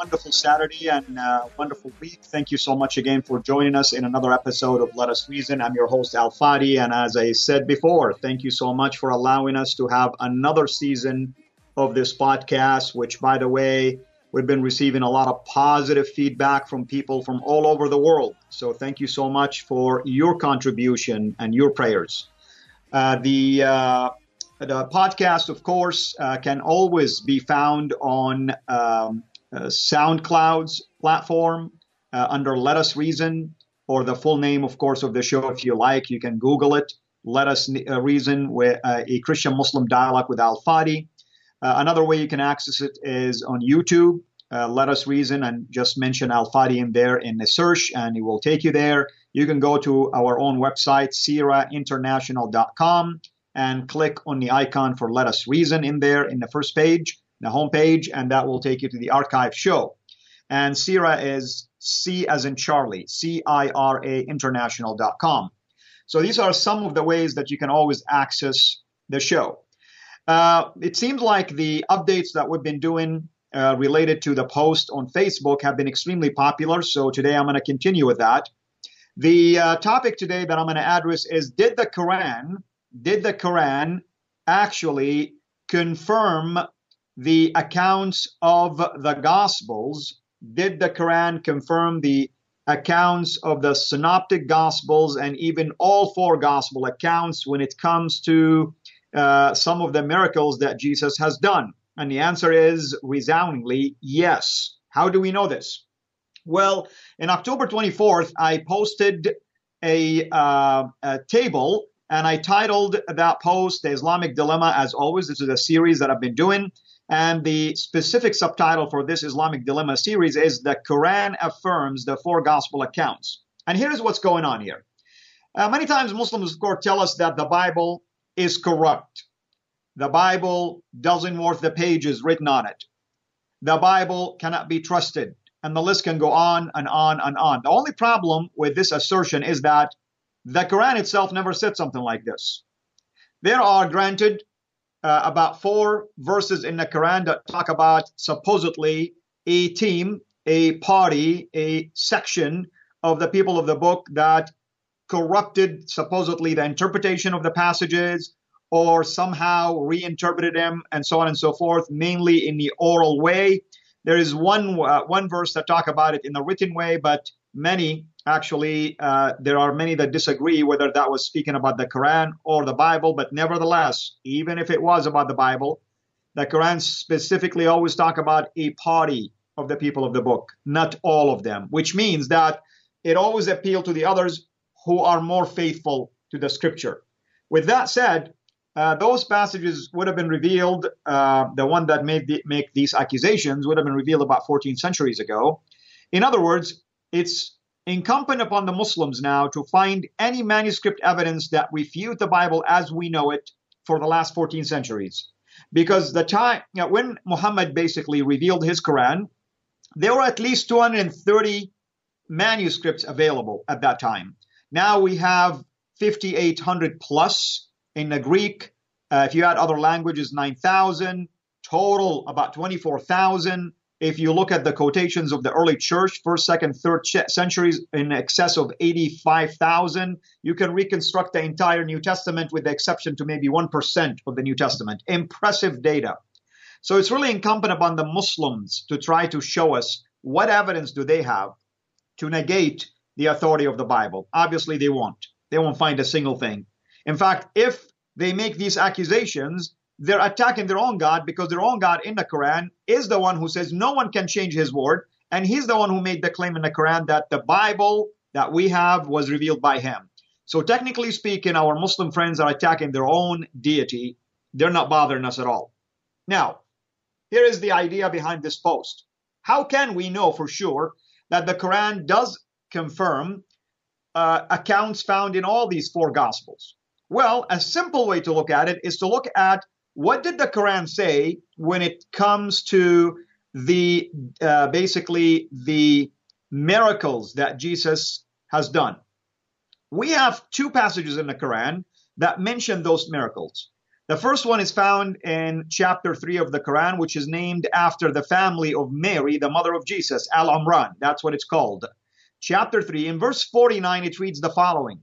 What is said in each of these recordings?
wonderful Saturday and uh, wonderful week. Thank you so much again for joining us in another episode of Let Us Reason. I'm your host, Al Fadi. And as I said before, thank you so much for allowing us to have another season of this podcast, which, by the way, we've been receiving a lot of positive feedback from people from all over the world. So thank you so much for your contribution and your prayers. Uh, the uh, the podcast, of course, uh, can always be found on um, SoundCloud's platform uh, under Let Us Reason, or the full name, of course, of the show if you like. You can Google it. Let Us uh, Reason, with, uh, a Christian Muslim dialogue with Al Fadi. Uh, another way you can access it is on YouTube. Let Us Reason and just mention Al Fadi in there in the search, and it will take you there. You can go to our own website, cirainternational.com and click on the icon for Let Us Reason in there in the first page, the home page, and that will take you to the archive show. And CIRA is C as in Charlie, C I R A international.com. So these are some of the ways that you can always access the show. Uh, it seems like the updates that we've been doing uh, related to the post on Facebook have been extremely popular. So today I'm going to continue with that. The uh, topic today that I'm going to address is Did the Quran did the Quran actually confirm the accounts of the Gospels? Did the Quran confirm the accounts of the synoptic Gospels and even all four Gospel accounts when it comes to uh, some of the miracles that Jesus has done? And the answer is resoundingly yes. How do we know this? Well, in October 24th, I posted a, uh, a table and I titled that post The Islamic Dilemma. As always, this is a series that I've been doing. And the specific subtitle for this Islamic Dilemma series is The Quran Affirms the Four Gospel Accounts. And here's what's going on here. Uh, many times Muslims, of course, tell us that the Bible is corrupt. The Bible doesn't worth the pages written on it. The Bible cannot be trusted. And the list can go on and on and on. The only problem with this assertion is that the Quran itself never said something like this. There are, granted, uh, about four verses in the Quran that talk about supposedly a team, a party, a section of the people of the book that corrupted supposedly the interpretation of the passages or somehow reinterpreted them and so on and so forth, mainly in the oral way. There is one uh, one verse that talk about it in the written way, but many actually uh, there are many that disagree whether that was speaking about the Quran or the Bible. But nevertheless, even if it was about the Bible, the Quran specifically always talk about a party of the people of the book, not all of them, which means that it always appealed to the others who are more faithful to the Scripture. With that said, uh, those passages would have been revealed. Uh, the one that made the, make these accusations would have been revealed about 14 centuries ago. In other words, it's incumbent upon the Muslims now to find any manuscript evidence that refute the Bible as we know it for the last 14 centuries. Because the time you know, when Muhammad basically revealed his Quran, there were at least 230 manuscripts available at that time. Now we have 5,800 plus in the Greek. Uh, if you add other languages, 9,000. Total about 24,000. If you look at the quotations of the early church, first, second, third centuries, in excess of 85,000, you can reconstruct the entire New Testament with the exception to maybe 1% of the New Testament. Impressive data. So it's really incumbent upon the Muslims to try to show us what evidence do they have to negate the authority of the Bible. Obviously, they won't. They won't find a single thing. In fact, if they make these accusations, they're attacking their own God because their own God in the Quran is the one who says no one can change his word. And he's the one who made the claim in the Quran that the Bible that we have was revealed by him. So, technically speaking, our Muslim friends are attacking their own deity. They're not bothering us at all. Now, here is the idea behind this post. How can we know for sure that the Quran does confirm uh, accounts found in all these four Gospels? Well, a simple way to look at it is to look at what did the Quran say when it comes to the uh, basically the miracles that Jesus has done. We have two passages in the Quran that mention those miracles. The first one is found in chapter 3 of the Quran, which is named after the family of Mary, the mother of Jesus, Al Imran. That's what it's called. Chapter 3, in verse 49, it reads the following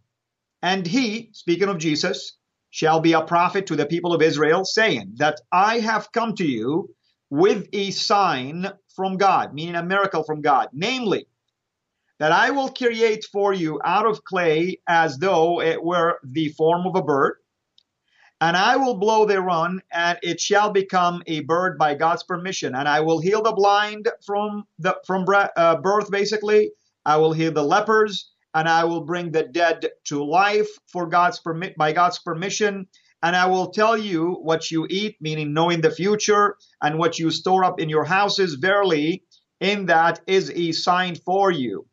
And he, speaking of Jesus, shall be a prophet to the people of Israel, saying, That I have come to you with a sign from God, meaning a miracle from God, namely, that I will create for you out of clay as though it were the form of a bird and I will blow thereon, and it shall become a bird by God's permission. And I will heal the blind from the from uh, birth, basically. I will heal the lepers, and I will bring the dead to life for God's permit by God's permission. And I will tell you what you eat, meaning knowing the future, and what you store up in your houses. Verily, in that is a sign for you.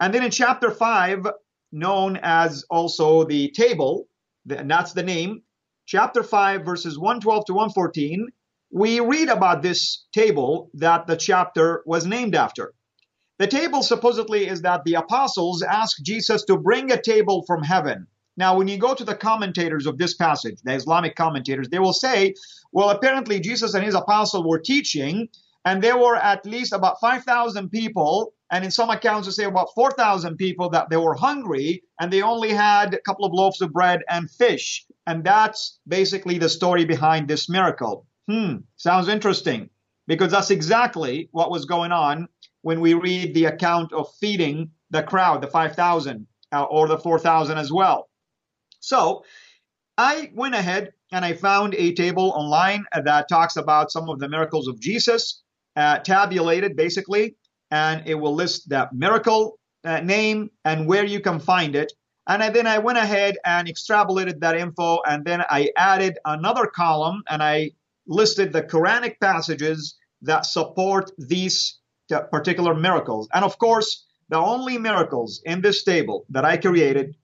And then in chapter five, known as also the table, and that's the name chapter 5, verses 112 to 114, we read about this table that the chapter was named after. The table supposedly is that the apostles asked Jesus to bring a table from heaven. Now, when you go to the commentators of this passage, the Islamic commentators, they will say, well, apparently Jesus and his apostle were teaching, and there were at least about 5,000 people and in some accounts, they say about 4,000 people that they were hungry and they only had a couple of loaves of bread and fish. And that's basically the story behind this miracle. Hmm, sounds interesting because that's exactly what was going on when we read the account of feeding the crowd, the 5,000 uh, or the 4,000 as well. So I went ahead and I found a table online that talks about some of the miracles of Jesus, uh, tabulated basically and it will list that miracle uh, name and where you can find it. And I, then I went ahead and extrapolated that info, and then I added another column and I listed the Quranic passages that support these uh, particular miracles. And of course, the only miracles in this table that I created,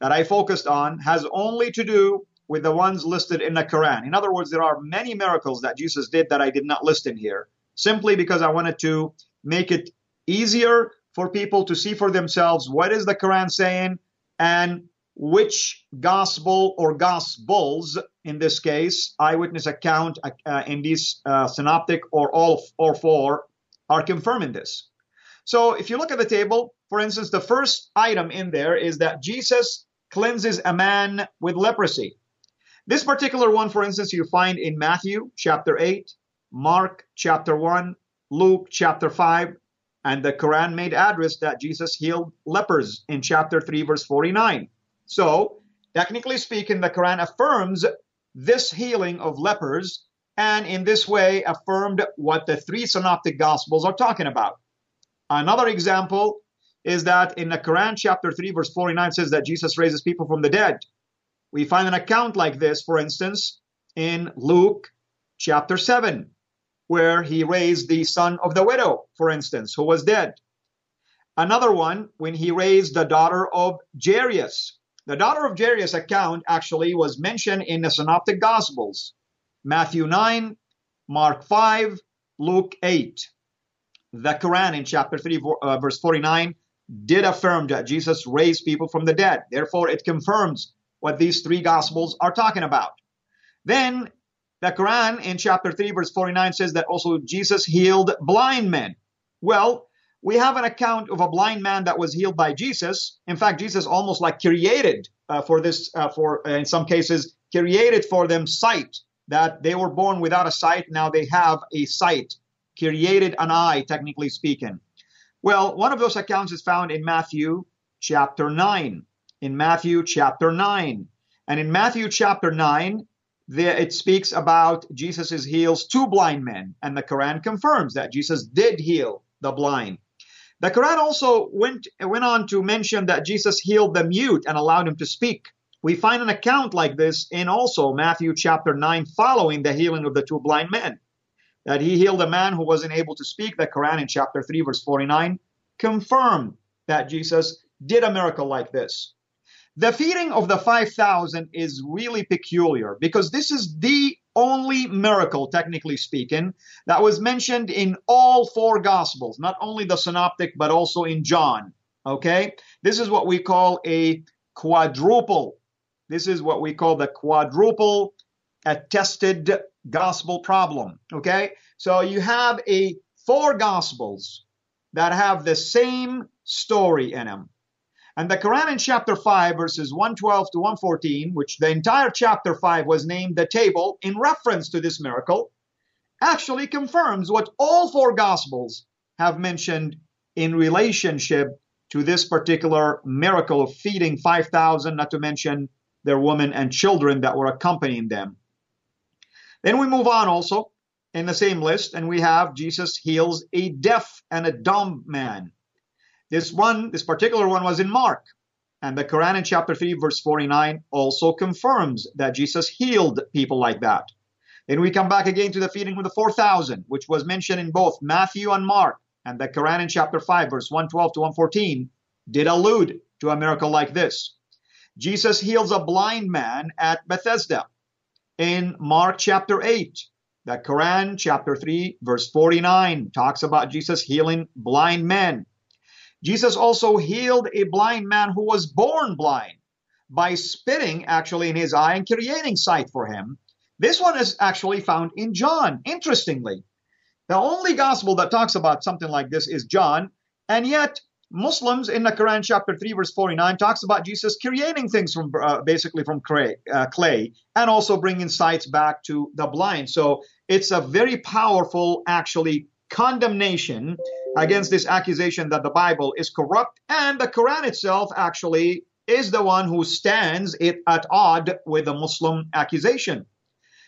that I focused on, has only to do with the ones listed in the Quran. In other words, there are many miracles that Jesus did that I did not list in here, simply because I wanted to make it easier for people to see for themselves what is the Quran saying and which gospel or gospels, in this case, eyewitness account uh, in these uh, synoptic or all or four, are confirming this. So if you look at the table, for instance, the first item in there is that Jesus cleanses a man with leprosy. This particular one, for instance, you find in Matthew chapter 8, Mark chapter 1, Luke chapter 5, and the Quran made address that Jesus healed lepers in chapter 3, verse 49. So, technically speaking, the Quran affirms this healing of lepers and in this way affirmed what the three synoptic gospels are talking about. Another example is that in the Quran, chapter 3, verse 49 says that Jesus raises people from the dead. We find an account like this, for instance, in Luke chapter 7 where he raised the son of the widow, for instance, who was dead. Another one, when he raised the daughter of Jairus. The daughter of Jairus account actually was mentioned in the Synoptic Gospels Matthew 9, Mark 5, Luke 8. The Quran in chapter 3, uh, verse 49, did affirm that Jesus raised people from the dead. Therefore, it confirms what these three Gospels are talking about. Then the Quran in chapter 3, verse 49 says that also Jesus healed blind men. Well, we have an account of a blind man that was healed by Jesus. In fact, Jesus almost like created uh, for this, uh, for uh, in some cases, created for them sight that they were born without a sight. Now they have a sight, created an eye, technically speaking. Well, one of those accounts is found in Matthew chapter 9. In Matthew chapter 9. And in Matthew chapter 9, there it speaks about Jesus heals two blind men, and the Quran confirms that Jesus did heal the blind. The Quran also went, went on to mention that Jesus healed the mute and allowed him to speak. We find an account like this in also Matthew chapter 9, following the healing of the two blind men. That he healed a man who wasn't able to speak. The Quran in chapter 3, verse 49, confirmed that Jesus did a miracle like this. The feeding of the 5,000 is really peculiar because this is the only miracle, technically speaking, that was mentioned in all four Gospels, not only the Synoptic, but also in John. Okay? This is what we call a quadruple this is what we call the quadruple attested gospel problem. Okay? So you have a four gospels that have the same story in them. And the Quran in chapter 5, verses 112 to 114, which the entire chapter 5 was named the table in reference to this miracle, actually confirms what all four gospels have mentioned in relationship to this particular miracle of feeding 5,000, not to mention their women and children that were accompanying them. Then we move on also in the same list, and we have Jesus heals a deaf and a dumb man. This one, this particular one was in Mark. And the Quran in chapter 3, verse 49 also confirms that Jesus healed people like that. Then we come back again to the feeding of the 4,000, which was mentioned in both Matthew and Mark. And the Quran in chapter 5, verse 112 to 114 did allude to a miracle like this. Jesus heals a blind man at Bethesda. In Mark chapter 8, the Quran chapter 3 verse 49 talks about Jesus healing blind men. Jesus also healed a blind man who was born blind by spitting actually in his eye and creating sight for him. This one is actually found in John, interestingly. The only gospel that talks about something like this is John, and yet Muslims in the Quran, chapter 3, verse 49, talks about Jesus creating things from uh, basically from clay, uh, clay and also bringing sights back to the blind. So it's a very powerful, actually, condemnation against this accusation that the Bible is corrupt. And the Quran itself actually is the one who stands it at odd with the Muslim accusation.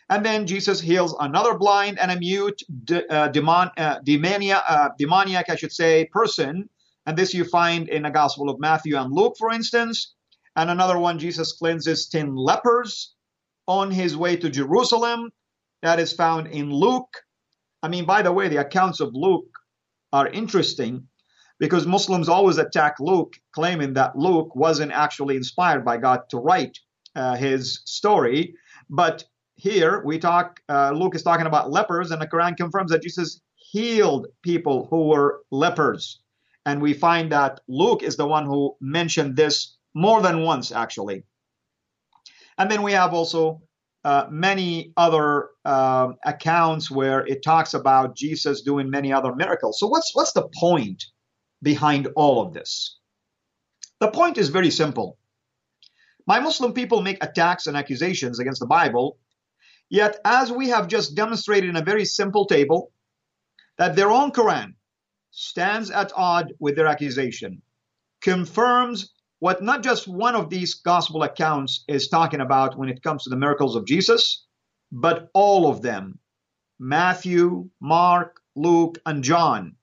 And then Jesus heals another blind and a mute, de, uh, demon, uh, demania, uh, demoniac, I should say, person and this you find in the Gospel of Matthew and Luke, for instance. And another one, Jesus cleanses 10 lepers on his way to Jerusalem. That is found in Luke. I mean, by the way, the accounts of Luke are interesting because Muslims always attack Luke, claiming that Luke wasn't actually inspired by God to write uh, his story. But here we talk, uh, Luke is talking about lepers, and the Quran confirms that Jesus healed people who were lepers. And we find that Luke is the one who mentioned this more than once, actually. And then we have also uh, many other uh, accounts where it talks about Jesus doing many other miracles. So what's what's the point behind all of this? The point is very simple. My Muslim people make attacks and accusations against the Bible, yet as we have just demonstrated in a very simple table, that their own Quran stands at odd with their accusation, confirms what not just one of these gospel accounts is talking about when it comes to the miracles of Jesus, but all of them Matthew, Mark, Luke, and John.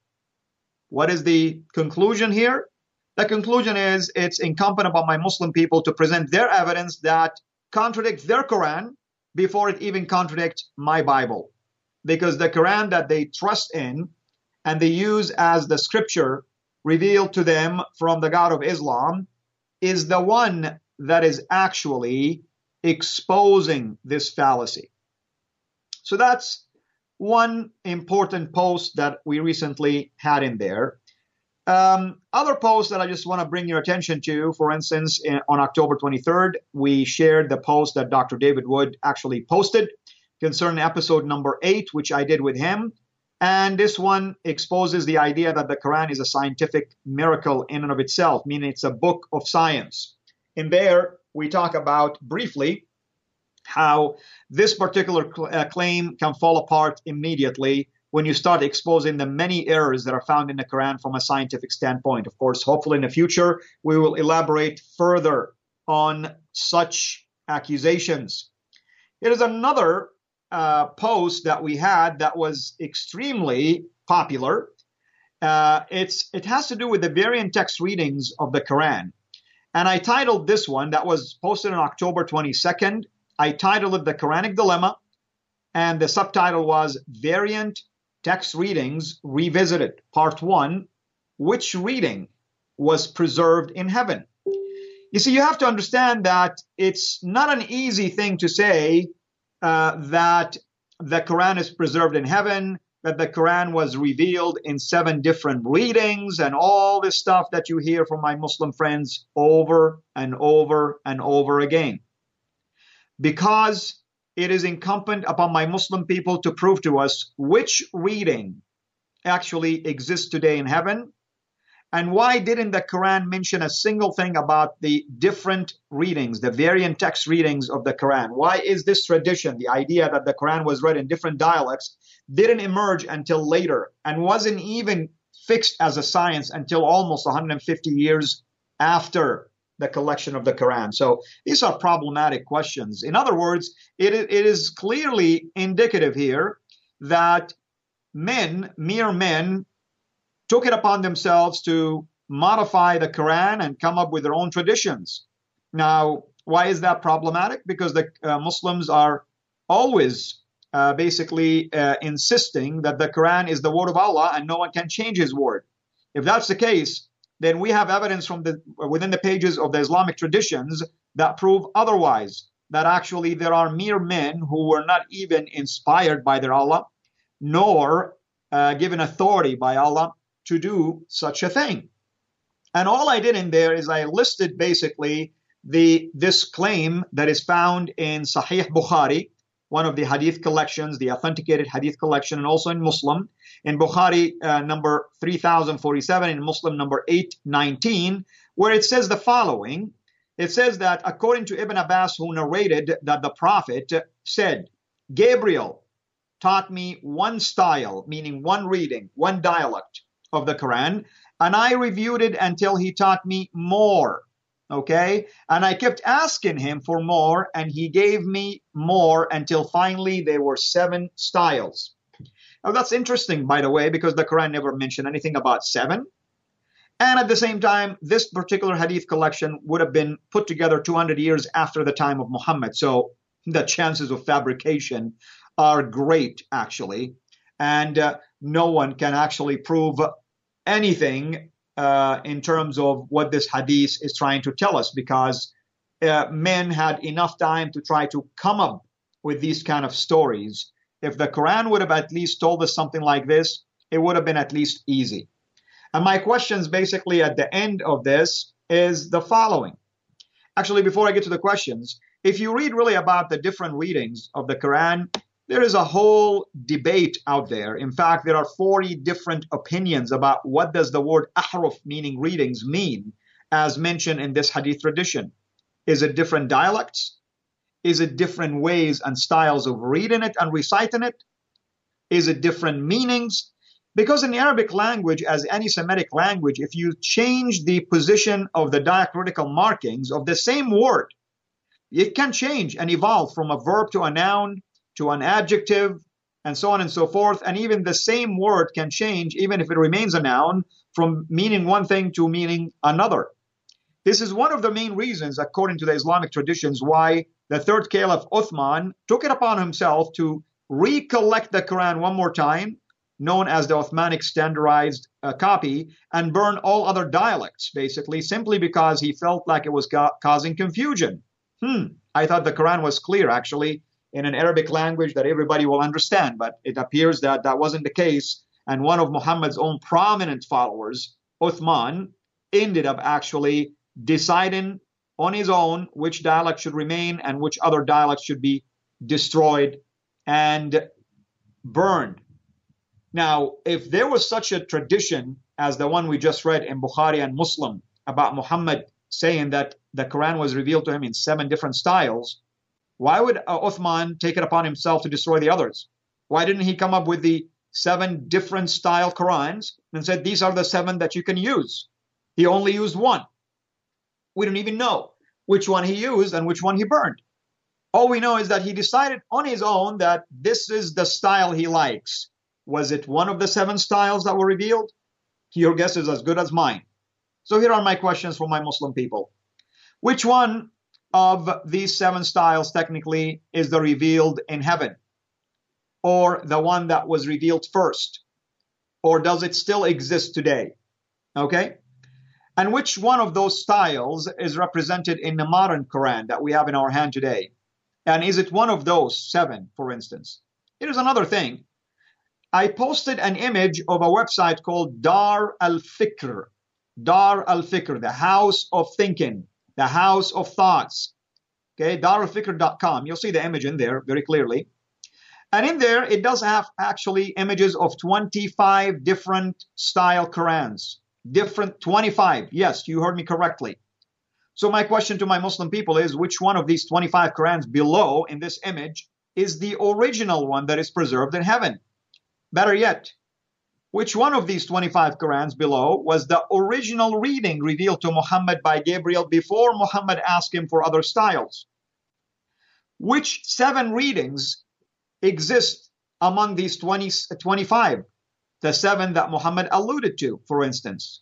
What is the conclusion here? The conclusion is it's incumbent upon my Muslim people to present their evidence that contradicts their Quran before it even contradicts my Bible. Because the Quran that they trust in and they use as the scripture revealed to them from the God of Islam is the one that is actually exposing this fallacy. So that's one important post that we recently had in there. Um, other posts that I just want to bring your attention to, for instance, in, on October 23rd, we shared the post that Dr. David Wood actually posted concerning episode number eight, which I did with him. And this one exposes the idea that the Quran is a scientific miracle in and of itself, meaning it's a book of science. In there, we talk about briefly how this particular cl- uh, claim can fall apart immediately when you start exposing the many errors that are found in the Quran from a scientific standpoint. Of course, hopefully in the future, we will elaborate further on such accusations. It is another uh, post that we had that was extremely popular. Uh, it's it has to do with the variant text readings of the Quran, and I titled this one that was posted on October 22nd. I titled it "The Quranic Dilemma," and the subtitle was "Variant Text Readings Revisited, Part One: Which reading was preserved in heaven?" You see, you have to understand that it's not an easy thing to say uh, that the Quran is preserved in heaven, that the Quran was revealed in seven different readings, and all this stuff that you hear from my Muslim friends over and over and over again. Because it is incumbent upon my Muslim people to prove to us which reading actually exists today in heaven and why didn't the Quran mention a single thing about the different readings, the variant text readings of the Quran? Why is this tradition, the idea that the Quran was read in different dialects, didn't emerge until later and wasn't even fixed as a science until almost 150 years after the collection of the Quran? So these are problematic questions. In other words, it, it is clearly indicative here that men, mere men, took it upon themselves to modify the Quran and come up with their own traditions. Now, why is that problematic? Because the uh, Muslims are always uh, basically uh, insisting that the Quran is the word of Allah and no one can change His word. If that's the case, then we have evidence from the within the pages of the Islamic traditions that prove otherwise. That actually there are mere men who were not even inspired by their Allah, nor uh, given authority by Allah to do such a thing. And all I did in there is I listed basically the this claim that is found in Sahih Bukhari, one of the hadith collections, the authenticated hadith collection, and also in Muslim. In Bukhari uh, number 3047, in Muslim number 819, where it says the following. It says that according to Ibn Abbas, who narrated that the Prophet said, Gabriel taught me one style, meaning one reading, one dialect of the Quran, and I reviewed it until he taught me more. Okay? And I kept asking him for more, and he gave me more until finally there were seven styles. Now, that's interesting, by the way, because the Quran never mentioned anything about seven. And at the same time, this particular hadith collection would have been put together 200 years after the time of Muhammad. So the chances of fabrication are great, actually. And uh, no one can actually prove anything uh, in terms of what this hadith is trying to tell us because uh, men had enough time to try to come up with these kind of stories. If the Quran would have at least told us something like this, it would have been at least easy. And my questions basically at the end of this is the following. Actually, before I get to the questions, if you read really about the different readings of the Quran, there is a whole debate out there. In fact, there are 40 different opinions about what does the word ahruf, meaning readings, mean, as mentioned in this hadith tradition. Is it different dialects? Is it different ways and styles of reading it and reciting it? Is it different meanings? Because in the Arabic language, as any Semitic language, if you change the position of the diacritical markings of the same word, it can change and evolve from a verb to a noun to an adjective, and so on and so forth. And even the same word can change, even if it remains a noun, from meaning one thing to meaning another. This is one of the main reasons, according to the Islamic traditions, why the third caliph Uthman took it upon himself to recollect the Quran one more time, known as the Uthmanic standardized uh, copy, and burn all other dialects, basically, simply because he felt like it was ca- causing confusion. Hmm, I thought the Quran was clear, actually in an Arabic language that everybody will understand. But it appears that that wasn't the case. And one of Muhammad's own prominent followers, Uthman, ended up actually deciding on his own which dialect should remain and which other dialects should be destroyed and burned. Now, if there was such a tradition as the one we just read in Bukhari and Muslim about Muhammad saying that the Quran was revealed to him in seven different styles, Why would uh, Uthman take it upon himself to destroy the others? Why didn't he come up with the seven different style Qurans and said, these are the seven that you can use? He only used one. We don't even know which one he used and which one he burned. All we know is that he decided on his own that this is the style he likes. Was it one of the seven styles that were revealed? Your guess is as good as mine. So here are my questions for my Muslim people. Which one of these seven styles technically is the revealed in heaven? Or the one that was revealed first? Or does it still exist today? Okay? And which one of those styles is represented in the modern Quran that we have in our hand today? And is it one of those seven, for instance? Here's another thing. I posted an image of a website called Dar al Fikr. Dar al Fikr, the house of thinking the house of thoughts. Okay, darulfikr.com. You'll see the image in there very clearly. And in there, it does have actually images of 25 different style Qurans. Different 25. Yes, you heard me correctly. So my question to my Muslim people is which one of these 25 Qurans below in this image is the original one that is preserved in heaven? Better yet, which one of these 25 Qurans below was the original reading revealed to Muhammad by Gabriel before Muhammad asked him for other styles? Which seven readings exist among these 20, 25? The seven that Muhammad alluded to, for instance.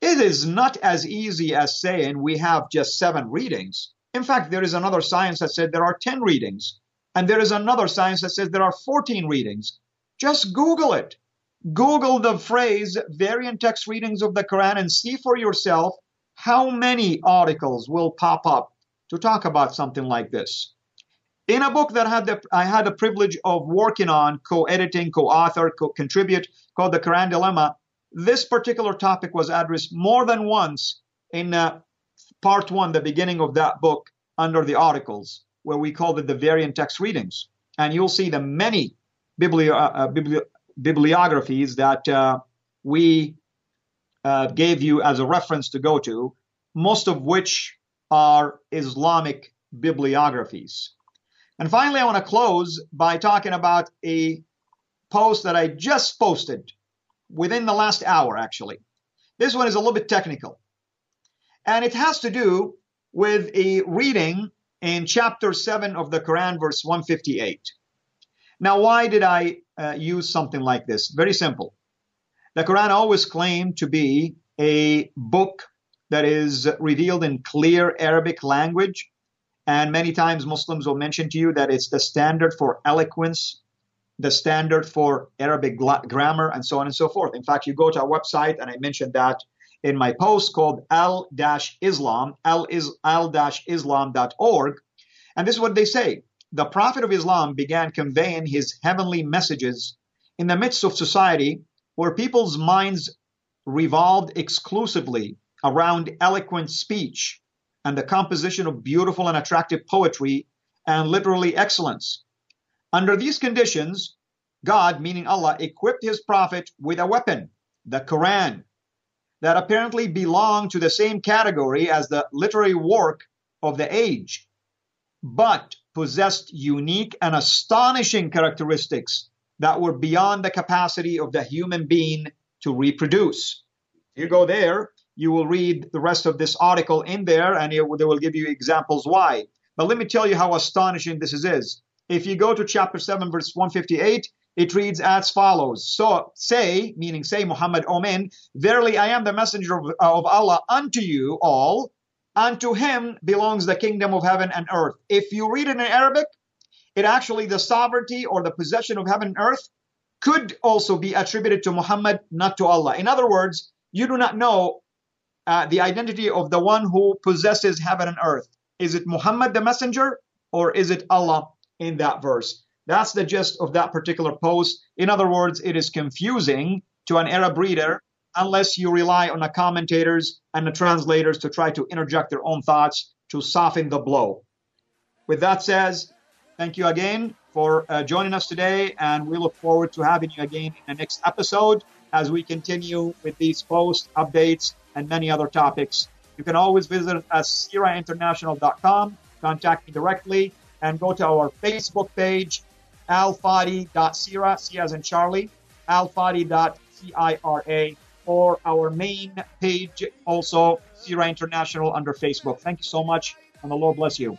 It is not as easy as saying we have just seven readings. In fact, there is another science that said there are 10 readings. And there is another science that says there are 14 readings. Just Google it. Google the phrase variant text readings of the Quran and see for yourself how many articles will pop up to talk about something like this. In a book that had the, I had the privilege of working on, co-editing, co-author, co-contribute, called The Quran Dilemma, this particular topic was addressed more than once in uh, part one, the beginning of that book, under the articles, where we called it the variant text readings. And you'll see the many bibli- uh, uh, bibliographies that uh, we uh, gave you as a reference to go to, most of which are Islamic bibliographies. And finally, I want to close by talking about a post that I just posted within the last hour, actually. This one is a little bit technical. And it has to do with a reading in chapter 7 of the Quran, verse 158. Now, why did I uh, use something like this? Very simple. The Quran always claimed to be a book that is revealed in clear Arabic language. And many times Muslims will mention to you that it's the standard for eloquence, the standard for Arabic grammar, and so on and so forth. In fact, you go to our website, and I mentioned that in my post called al-islam, al-islam.org. And this is what they say the Prophet of Islam began conveying his heavenly messages in the midst of society where people's minds revolved exclusively around eloquent speech and the composition of beautiful and attractive poetry and literary excellence. Under these conditions, God, meaning Allah, equipped his prophet with a weapon, the Quran, that apparently belonged to the same category as the literary work of the age, but possessed unique and astonishing characteristics that were beyond the capacity of the human being to reproduce. You go there, you will read the rest of this article in there, and it, they will give you examples why. But let me tell you how astonishing this is. If you go to chapter 7, verse 158, it reads as follows. So say, meaning say, Muhammad Omen, verily I am the messenger of, of Allah unto you all, Unto him belongs the kingdom of heaven and earth. If you read it in Arabic, it actually, the sovereignty or the possession of heaven and earth could also be attributed to Muhammad, not to Allah. In other words, you do not know uh, the identity of the one who possesses heaven and earth. Is it Muhammad the messenger or is it Allah in that verse? That's the gist of that particular post. In other words, it is confusing to an Arab reader unless you rely on the commentators and the translators to try to interject their own thoughts to soften the blow. With that said, thank you again for uh, joining us today, and we look forward to having you again in the next episode as we continue with these post updates and many other topics. You can always visit us at cirainternational.com, contact me directly, and go to our Facebook page, alfadi.cira, C as in Charlie, alfadi.cira, or our main page, also CIRA International under Facebook. Thank you so much, and the Lord bless you.